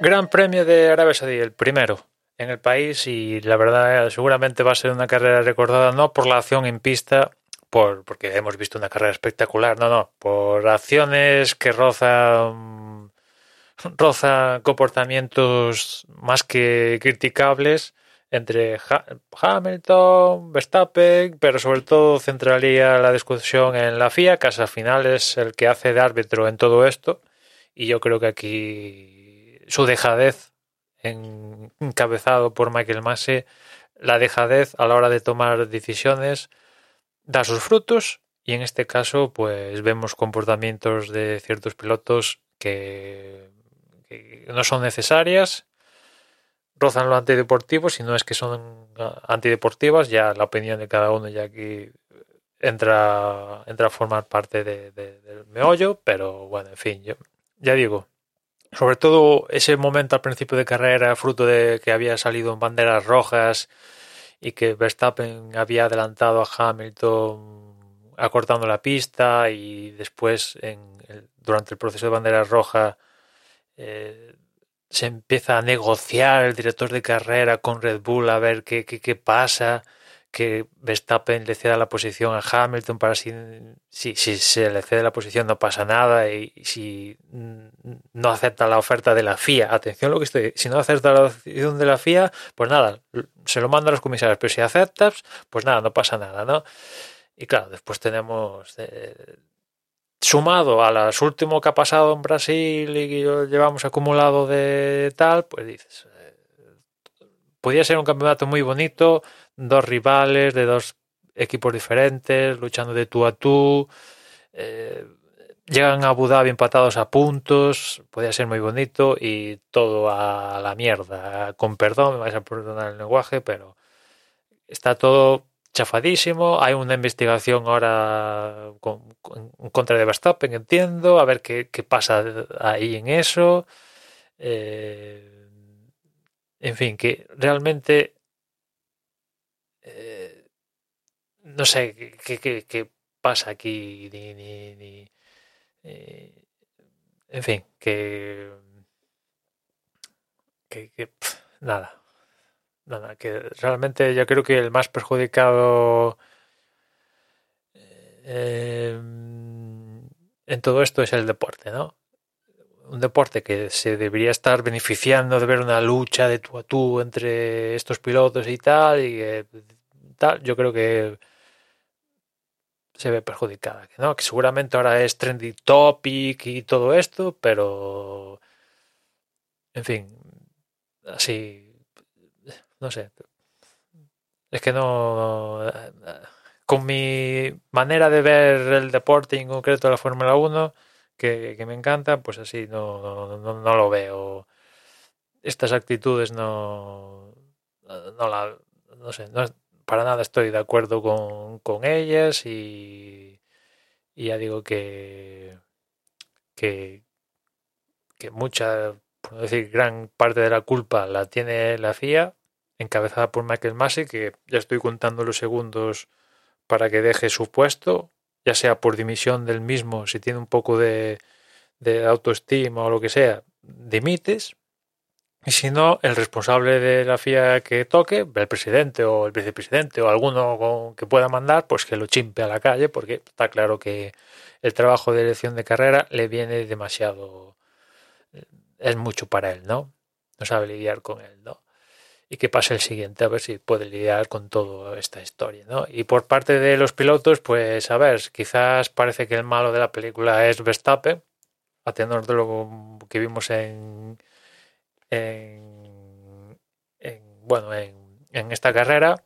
Gran Premio de Arabia Saudí, el primero en el país y la verdad seguramente va a ser una carrera recordada no por la acción en pista, por porque hemos visto una carrera espectacular, no, no, por acciones que rozan rozan comportamientos más que criticables entre Hamilton, Verstappen, pero sobre todo centraría la discusión en la FIA, que al final es el que hace de árbitro en todo esto. Y yo creo que aquí su dejadez, encabezado por Michael Massey, la dejadez a la hora de tomar decisiones da sus frutos y en este caso pues vemos comportamientos de ciertos pilotos que, no son necesarias rozan lo antideportivo, si no es que son antideportivas, ya la opinión de cada uno ya aquí entra, entra a formar parte de, del meollo, pero bueno, en fin, yo ya digo, sobre todo ese momento al principio de carrera, fruto de que había salido en banderas rojas y que Verstappen había adelantado a Hamilton acortando la pista y después en durante el proceso de banderas rojas eh, se empieza a negociar el director de carrera con Red Bull a ver qué, qué, qué pasa, que Verstappen le ceda la posición a Hamilton para si, si, se le cede la posición no pasa nada y, si no acepta la oferta de la FIA, atención lo que estoy, si no acepta la opción de la FIA, pues nada, se lo manda a los comisarios, pero si aceptas, pues nada, no pasa nada, ¿no? Y claro, después tenemos eh, sumado a las último que ha pasado en Brasil y que llevamos acumulado de tal, pues dices, eh, podía ser un campeonato muy bonito, dos rivales de dos equipos diferentes, luchando de tú a tú, eh, llegan a Abu empatados a puntos, podía ser muy bonito y todo a la mierda, con perdón, me vais a perdonar el lenguaje, pero está todo chafadísimo. Hay una investigación ahora con, en contra de Verstappen, entiendo, a ver qué, qué pasa ahí en eso. Eh, en fin, que realmente eh, no sé qué, qué, qué, pasa aquí, ni, ni, ni eh, en fin, que, que, que nada nada, que realmente yo creo que el más perjudicado eh, en todo esto es el deporte, ¿no? Un deporte que se debería estar beneficiando de ver una lucha de tú a tú entre estos pilotos y tal, y eh, tal, yo creo que se ve perjudicada, ¿no? Que seguramente ahora es trendy topic y todo esto, pero en fin, así no sé. Es que no. Con mi manera de ver el deporte, en concreto la Fórmula 1, que, me encanta, pues así no, no, no, lo veo. Estas actitudes no. No la. No sé, para nada estoy de acuerdo con, con ellas y, ya digo que. que, mucha, por decir, gran parte de la culpa la tiene la FIA encabezada por Michael Massey, que ya estoy contando los segundos para que deje su puesto, ya sea por dimisión del mismo, si tiene un poco de, de autoestima o lo que sea, dimites. Y si no, el responsable de la FIA que toque, el presidente o el vicepresidente o alguno que pueda mandar, pues que lo chimpe a la calle, porque está claro que el trabajo de elección de carrera le viene demasiado. es mucho para él, ¿no? No sabe lidiar con él, ¿no? y que pase el siguiente a ver si puede lidiar con toda esta historia, ¿no? Y por parte de los pilotos, pues a ver, quizás parece que el malo de la película es Verstappen, a tenor de lo que vimos en, en, en bueno, en, esta carrera,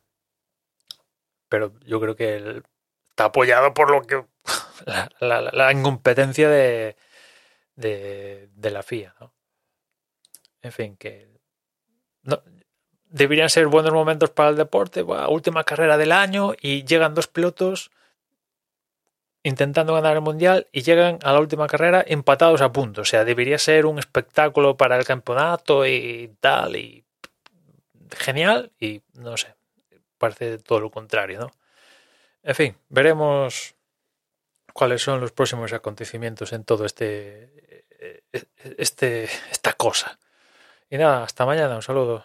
pero yo creo que él está apoyado por lo que la, incompetencia de, de, la FIA, ¿no? En fin, que deberían ser buenos momentos para el deporte. Última carrera del año y llegan dos pilotos intentando ganar el mundial y llegan a la última carrera empatados a punto. O sea, debería ser un espectáculo para el campeonato y tal. Y genial. Y no sé, parece todo lo contrario, ¿no? En fin, veremos cuáles son los próximos acontecimientos en todo este, este esta cosa Y nada, hasta mañana, un saludo.